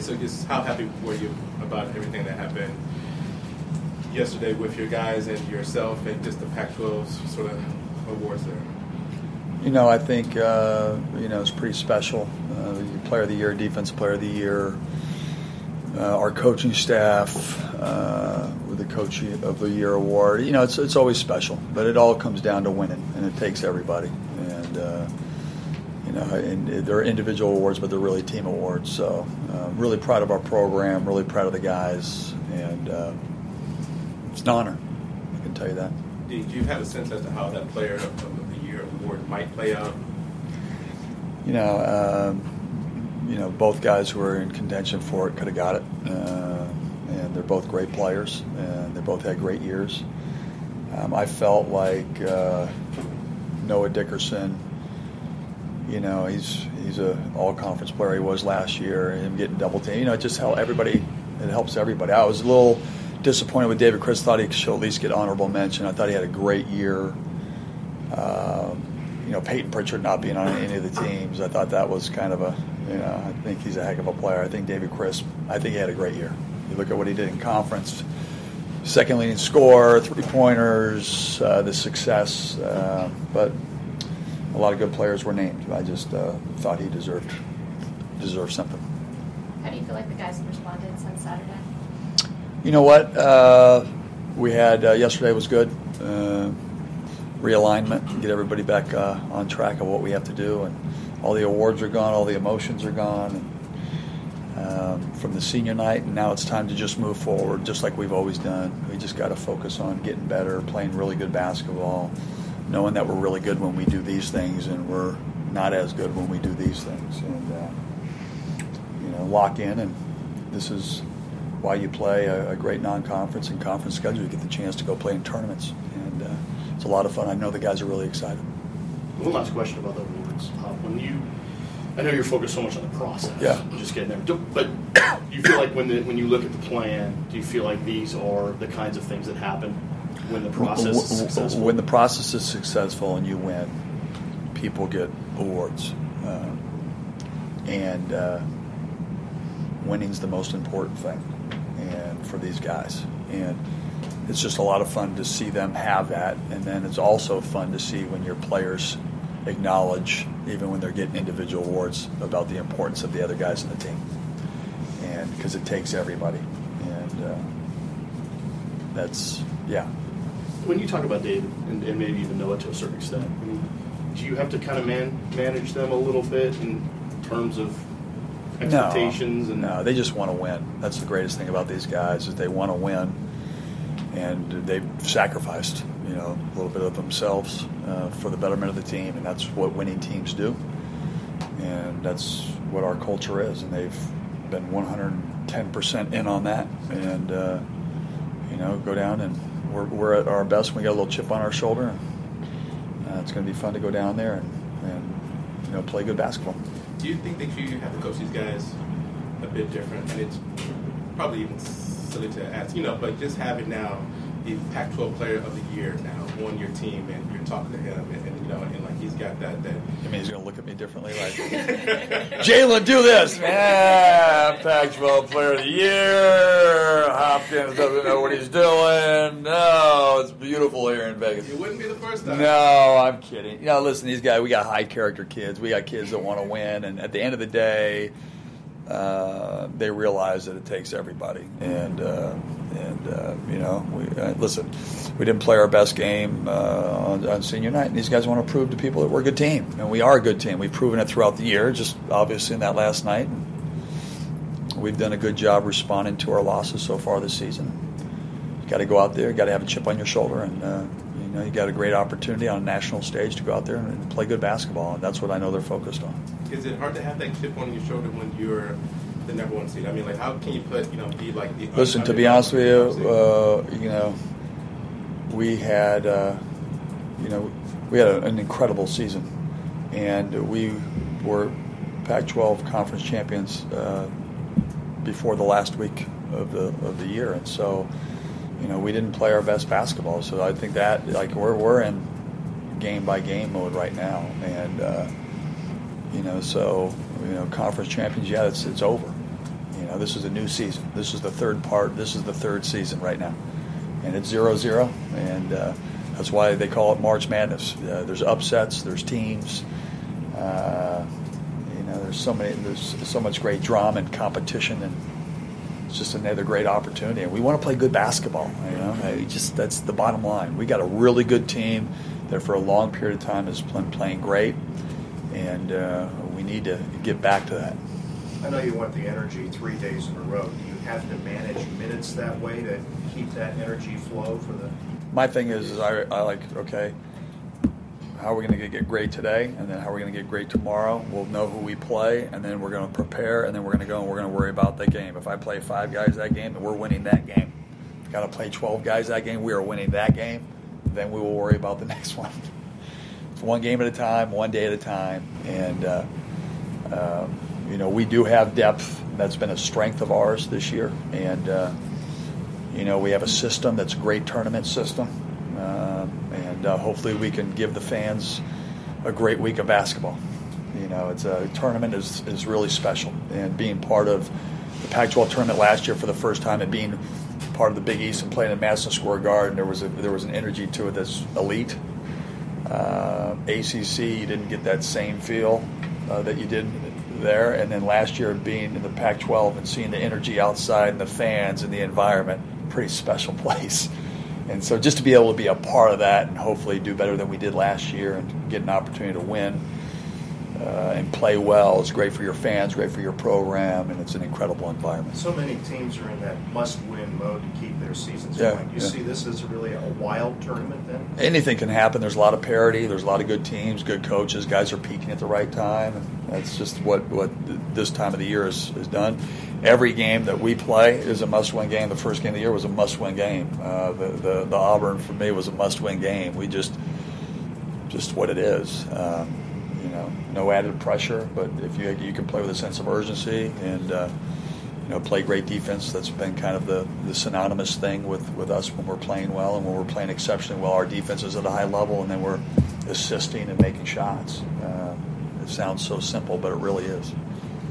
So just how happy were you about everything that happened yesterday with your guys and yourself and just the Pac-12 sort of awards there? You know, I think uh, you know it's pretty special. Uh, player of the year, defense player of the year, uh, our coaching staff uh, with the coach of the year award. You know, it's it's always special, but it all comes down to winning, and it takes everybody. And uh, you know, and they're individual awards, but they're really team awards. So, uh, really proud of our program, really proud of the guys, and uh, it's an honor. I can tell you that. Did you have a sense as to how that player of the year award might play out? You know. Um, you know, both guys who were in contention for it could have got it. Uh, and they're both great players, and they both had great years. Um, I felt like uh, Noah Dickerson, you know, he's he's a all conference player. He was last year. Him getting double team, you know, it just helps everybody. It helps everybody. I was a little disappointed with David Crisp. Thought he should at least get honorable mention. I thought he had a great year. Um, you know, Payton Pritchard not being on any of the teams. I thought that was kind of a you know, I think he's a heck of a player. I think David Crisp, I think he had a great year. You look at what he did in conference, second leading score, three pointers, uh, the success. Uh, but a lot of good players were named. I just uh, thought he deserved deserved something. How do you feel like the guys responded since Saturday? You know what? Uh, we had uh, yesterday was good. Uh, realignment, get everybody back on track of what we have to do, and all the awards are gone, all the emotions are gone and, um, from the senior night, and now it's time to just move forward, just like we've always done. We just got to focus on getting better, playing really good basketball, knowing that we're really good when we do these things, and we're not as good when we do these things, and uh, you know, lock in. And this is why you play a, a great non-conference and conference schedule. You get the chance to go play in tournaments, and uh, it's a lot of fun. I know the guys are really excited. One last question about the awards. Uh, when you, I know you're focused so much on the process. Yeah. Just getting there. But do you feel like when the, when you look at the plan, do you feel like these are the kinds of things that happen when the process is successful? When the process is successful and you win, people get awards, uh, and uh, winning's the most important thing, and for these guys, and it's just a lot of fun to see them have that, and then it's also fun to see when your players acknowledge, even when they're getting individual awards, about the importance of the other guys in the team, and because it takes everybody, and uh, that's yeah. When you talk about David and, and, maybe even Noah to a certain extent, I mean, do you have to kind of man, manage them a little bit in terms of expectations? No, and no, they just want to win. That's the greatest thing about these guys is they want to win. And they've sacrificed, you know, a little bit of themselves uh, for the betterment of the team, and that's what winning teams do, and that's what our culture is, and they've been 110% in on that, and uh, you know, go down and we're, we're at our best. When we got a little chip on our shoulder. And, uh, it's going to be fun to go down there and, and you know play good basketball. Do you think that you have to coach these guys a bit different, and it's probably even silly to ask, you know, but just having now the Pac-12 Player of the Year now on your team, and you're talking to him, and, and you know, and like he's got that. That I mean, he's going to look at me differently, like Jaylen, do this, man. Pac-12 Player of the Year. Hopkins doesn't know what he's doing. No, it's beautiful here in Vegas. It wouldn't be the first time. No, I'm kidding. You know, listen, these guys, we got high character kids. We got kids that want to win, and at the end of the day uh, they realize that it takes everybody. And uh, and uh, you know, we uh, listen. We didn't play our best game uh, on, on, senior night, and these guys want to prove to people that we're a good team, and we are a good team. We've proven it throughout the year, just obviously in that last night. We've done a good job responding to our losses so far this season. You got to go out there, got to have a chip on your shoulder, and you know, you got a great opportunity on a national stage to go out there and play good basketball, and that's what I know they're focused on is it hard to have that chip on your shoulder when you're the number one seed? I mean, like, how can you put, you know, be like the. Listen, to be honest with you, uh, you know, we had, uh, you know, we had an incredible season, and we were Pac-12 conference champions uh, before the last week of the of the year, and so, you know, we didn't play our best basketball. So I think that, like, we're we're in game by game mode right now, and uh, you know, so you know, conference champions, yeah, it's it's over. You know, this is a new season. This is the third part. This is the third season right now, and it's zero zero, and uh, that's why they call it March Madness. Uh, there's upsets. There's teams. Uh, you know, there's so many. There's so much great drama and competition, and it's just another great opportunity. And we want to play good basketball. You know, I just that's the bottom line. We got a really good team that for a long period of time has been playing great, and uh, we need to get back to that. I know you want the energy three days in a row. Do you have to manage minutes that way to keep that energy flow for the? My thing is, is I, I like okay. How are we going to get great today, and then how are we going to get great tomorrow? We'll know who we play, and then we're going to prepare, and then we're going to go and we're going to worry about the game. If I play five guys that game, and we're winning that game. Got to play twelve guys that game. We are winning that game. Then we will worry about the next one. One game at a time, one day at a time, and. Uh, um, you know, we do have depth. That's been a strength of ours this year, and uh, you know, we have a system that's a great tournament system, uh, and uh, hopefully, we can give the fans a great week of basketball. You know, it's a tournament is is really special, and being part of the Pac-12 tournament last year for the first time, and being part of the Big East and playing in Madison Square Garden, there was a, there was an energy to it that's elite. Uh, ACC, you didn't get that same feel uh, that you did there, and then last year being in the Pac-12 and seeing the energy outside and the fans and the environment, pretty special place. And so just to be able to be a part of that and hopefully do better than we did last year and get an opportunity to win uh, and play well is great for your fans, great for your program, and it's an incredible environment. So many teams are in that must-win mode to keep their seasons Yeah, going. You yeah. see this as really a wild tournament then? anything can happen. There's a lot of parity. There's a lot of good teams, good coaches. Guys are peaking at the right time. And that's just what, what this time of the year is, is done. Every game that we play is a must-win game. The first game of the year was a must-win game. Uh, the, the the Auburn for me was a must-win game. We just just what it is. Um, you know, no added pressure, but if you you can play with a sense of urgency and uh, you know play great defense, that's been kind of the, the synonymous thing with, with us when we're playing well and when we're playing exceptionally well. Our defense is at a high level, and then we're assisting and making shots. Uh, it sounds so simple, but it really is.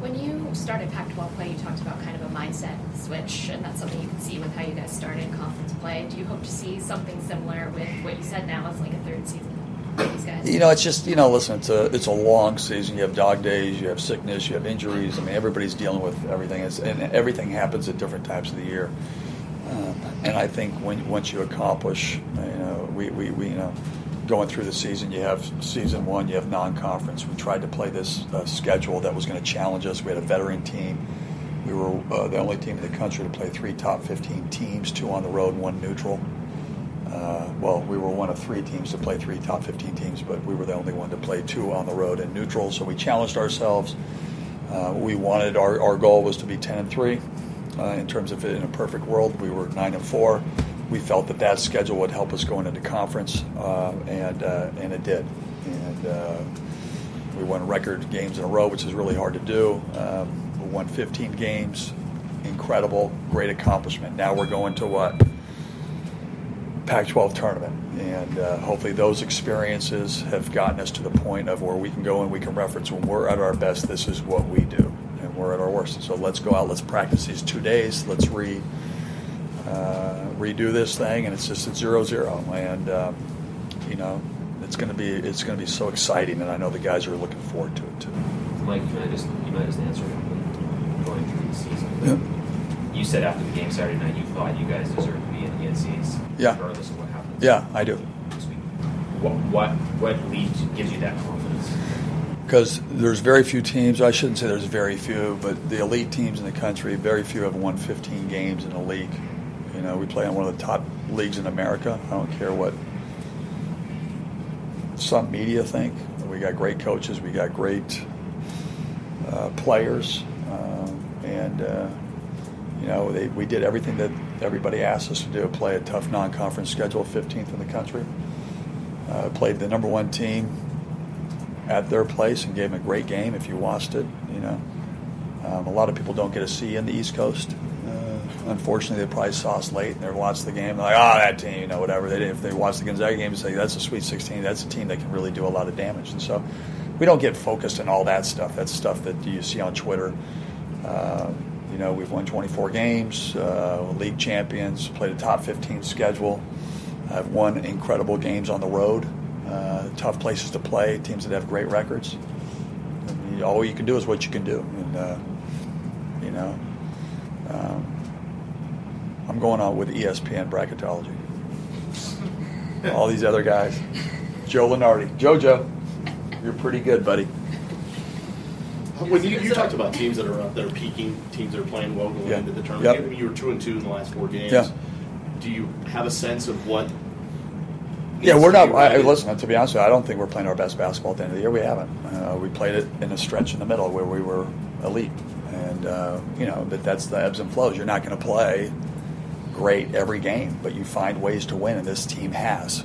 When you started Pac-12 play, you talked about kind of a mindset switch, and that's something you can see with how you guys started conference play. Do you hope to see something similar with what you said now is like a third season these guys? You know, it's just you know, listen, it's a it's a long season. You have dog days, you have sickness, you have injuries. I mean, everybody's dealing with everything, it's, and everything happens at different times of the year. Um, and I think when once you accomplish, you know, we, we, we you know, going through the season, you have season one, you have non-conference. We tried to play this uh, schedule that was going to challenge us. We had a veteran team. We were uh, the only team in the country to play three top 15 teams, two on the road, one neutral. Uh, well, we were one of three teams to play three top 15 teams, but we were the only one to play two on the road and neutral. So we challenged ourselves. Uh, we wanted our, our goal was to be 10 and three. Uh, in terms of in a perfect world, we were nine and four. We felt that that schedule would help us going into conference, uh, and uh, and it did. And uh, we won record games in a row, which is really hard to do. Um, we won 15 games, incredible, great accomplishment. Now we're going to what? Pac-12 tournament, and uh, hopefully those experiences have gotten us to the point of where we can go and we can reference when we're at our best. This is what we do, and we're at our worst. So let's go out, let's practice these two days, let's re uh, redo this thing, and it's just at zero zero, and um, you know it's going to be it's going to be so exciting, and I know the guys are looking forward to it too. Mike, you might just you might just answer it going through the season. You said after the game Saturday night you thought you guys deserved to be in the NCAAs, Yeah. regardless of what happens. Yeah, I do. What what what lead gives you that confidence? because there's very few teams. I shouldn't say there's very few, but the elite teams in the country, very few have won 15 games in a league. You know, we play in one of the top leagues in America. I don't care what some media think. We got great coaches. We got great uh, players, um, and uh, you know they, we did everything that everybody asked us to do. Play a tough non-conference schedule, 15th in the country. Uh, played the number one team at their place and gave them a great game. If you watched it, you know, um, a lot of people don't get to see in the East Coast. Uh, unfortunately, they probably saw us late and they watched the game. They're like, oh, that team, you know, whatever. They. If they watched the Gonzaga game, say that's a Sweet 16. That's a team that can really do a lot of damage. And so, we don't get focused on all that stuff. That's stuff that you see on Twitter. Um, You know, we've won 24 games, uh, league champions, played a top 15 schedule. I've won incredible games on the road, uh, tough places to play, teams that have great records. Mean, all you can do is what you can do, and uh, you know, um, I'm going on with ESPN bracketology. all these other guys, Joe Lunardi, JoJo, you're pretty good, buddy. When you, you talked about teams that are that are peaking, teams that are playing well going Yeah. into the tournament. Yep. I mean, you were two and two in the last four games. Yeah. Do you have a sense of what? Yeah, we're not. I, listen, to be honest, with you, I don't think we're playing our best basketball at the end of the year. We haven't. Uh, we played it in a stretch in the middle where we were elite, and uh, you know, but that's the ebbs and flows. You're not going to play great every game, but you find ways to win, and this team has.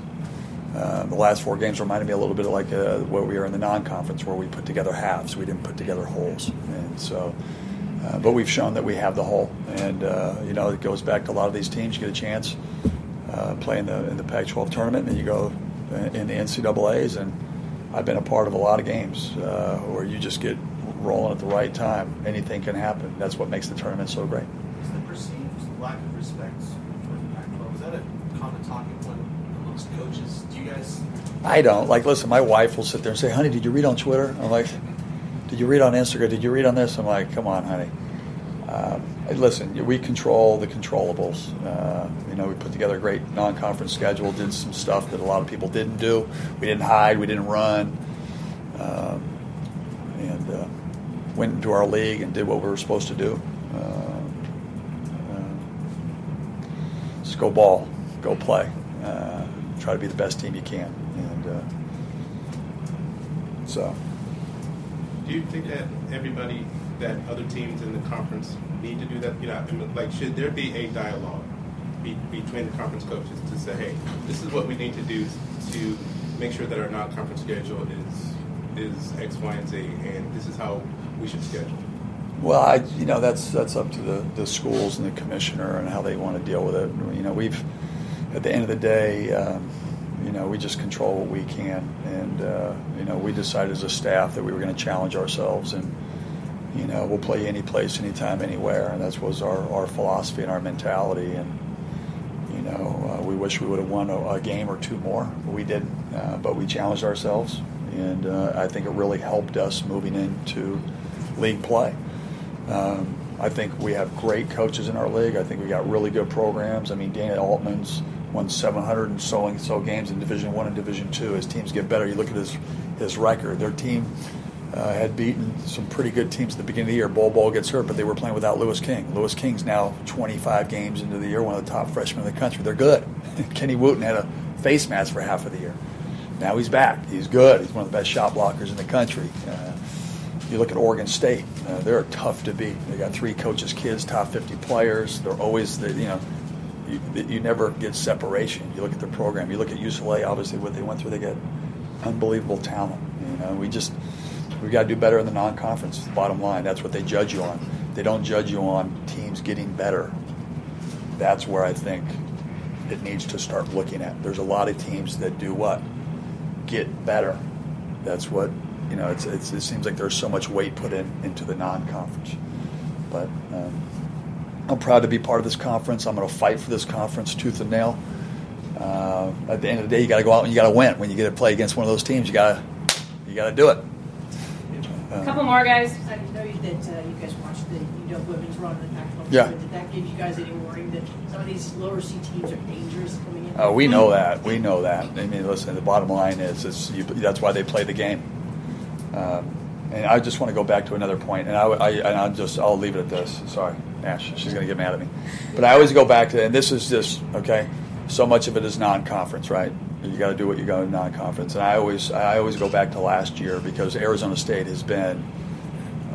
Uh, the last four games reminded me a little bit of like uh, where we were in the non-conference, where we put together halves. We didn't put together wholes, and so. Uh, but we've shown that we have the whole, and uh, you know it goes back to a lot of these teams. You get a chance, uh, play in the in the Pac-12 tournament, and you go in the NCAA's. And I've been a part of a lot of games uh, where you just get rolling at the right time. Anything can happen. That's what makes the tournament so great. Is the perceived lack of respect for the Pac-12 is that a common talking point amongst coaches? Do guys? I don't like. Listen, my wife will sit there and say, "Honey, did you read on Twitter?" I'm like, "Did you read on Instagram? Did you read on this?" I'm like, "Come on, honey." Um, listen, we control the controllables. Uh, you know, we put together a great non-conference schedule. Did some stuff that a lot of people didn't do. We didn't hide. We didn't run. Um, and uh, went into our league and did what we were supposed to do. Uh, uh, just go ball, go play, uh, try to be the best team you can, and uh, so Do you think that everybody, that other teams in the conference need to do that? You know, I mean, like, should there be a dialogue be, between the conference coaches to say, hey, this is what we need to do to make sure that our non-conference schedule is is X, Y, and Z, and this is how we should schedule. Well, I, you know, that's that's up to the, the schools and the commissioner and how they want to deal with it. You know, we've at the end of the day, um, you know, we just control what we can, and uh, you know, we decided as a staff that we were going to challenge ourselves, and you know, we'll play any place, anytime, anywhere, and that was our, our philosophy and our mentality, and you know, uh, we wish we would have won a, a game or two more, but we didn't. Uh, but we challenged ourselves, and uh, I think it really helped us moving into league play. Um, I think we have great coaches in our league. I think we got really good programs. I mean, Dana Altman's won 700 and so and so games in Division One and Division Two. As teams get better, you look at his his record. Their team uh, had beaten some pretty good teams at the beginning of the year. Bol Bol gets hurt, but they were playing without Louis King. Louis King's now 25 games into the year, one of the top freshmen in the country. They're good. Kenny Wooten had a face mask for half of the year. Now he's back. He's good. He's one of the best shot blockers in the country. Uh, you look at Oregon State; uh, they're tough to beat. They got three coaches' kids, top 50 players. They're always the you know. You, you never get separation. You look at the program. You look at UCLA. Obviously, what they went through, they got unbelievable talent. You know, we just we got to do better in the non-conference. Bottom line, that's what they judge you on. They don't judge you on teams getting better. That's where I think it needs to start looking at. There's a lot of teams that do what get better. That's what you know. It's, it's, it seems like there's so much weight put in into the non-conference, but um, I'm proud to be part of this conference. I'm going to fight for this conference tooth and nail. Uh, at the end of the day, you got to go out and you got to win. When you get to play against one of those teams, you got to you got to do it. A couple more guys. I know you- that uh, you guys watched the UW women's run in the Pac-12. Yeah. Did that give you guys any warning that some of these lower seed teams are dangerous coming in? Oh, we know that. We know that. I mean, listen. The bottom line is, is you, that's why they play the game. Um, and I just want to go back to another point, and I, I and I'll just I'll leave it at this. Sorry, Ash, she's going to get mad at me. But I always go back to, and this is just okay. So much of it is non-conference, right? You got to do what you got in non-conference, and I always I always go back to last year because Arizona State has been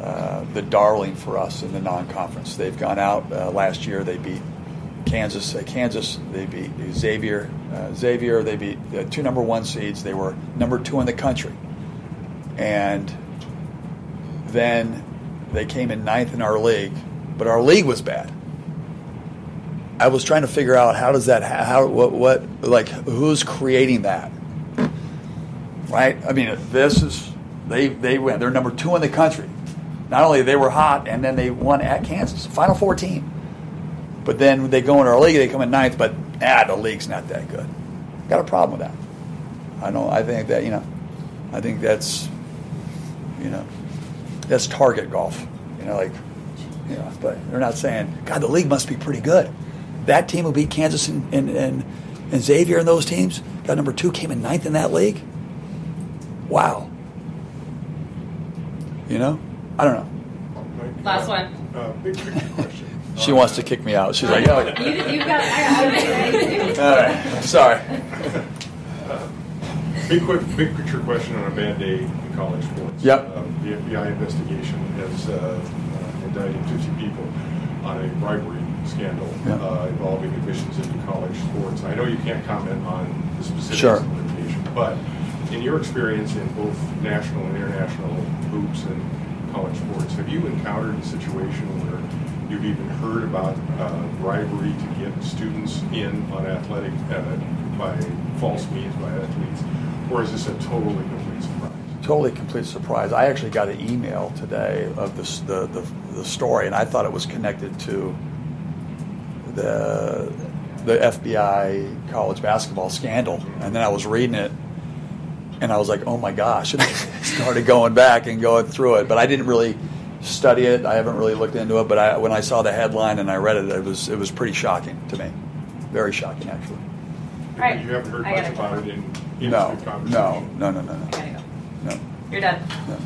uh, the darling for us in the non-conference. They've gone out uh, last year. They beat Kansas. Uh, Kansas. They beat Xavier. Uh, Xavier. They beat uh, two number one seeds. They were number two in the country, and then they came in ninth in our league, but our league was bad. I was trying to figure out how does that how what what like who's creating that, right? I mean, this is they they went they're number two in the country. Not only they were hot, and then they won at Kansas, Final Four team. But then they go into our league, they come in ninth, but ah, the league's not that good. Got a problem with that. I know. I think that you know, I think that's you know, that's target golf. You know, like you know, but they're not saying, God, the league must be pretty good. That team will beat Kansas and, and, and, and Xavier and those teams. Got number two, came in ninth in that league. Wow. You know? I don't know. Last one. Uh, big picture question. She wants to kick me out. She's like, oh. You, you've got. I got All right. Sorry. Big quick, big picture question on a bad day in college sports. Yep. Uh, the FBI investigation has uh, indicted 50 people on a bribery scandal Yep. uh, involving admissions into college sports. I know you can't comment on the specifics Sure. of the litigation, but in your experience in both national and international hoops and college sports, have you encountered a situation where you've even heard about uh, bribery to get students in on athletic uh, by false means by athletes, or is this a totally? Totally complete surprise. I actually got an email today of this, the, the, the story, and I thought it was connected to the, the FBI college basketball scandal. And then I was reading it, and I was like, oh my gosh. And I started going back and going through it. But I didn't really study it. I haven't really looked into it. But I, when I saw the headline and I read it, it was, it was pretty shocking to me. Very shocking, actually. All right. You haven't heard I much about it in industry No, conversation? no, no, no, no, no. I gotta go. no. You're done. no.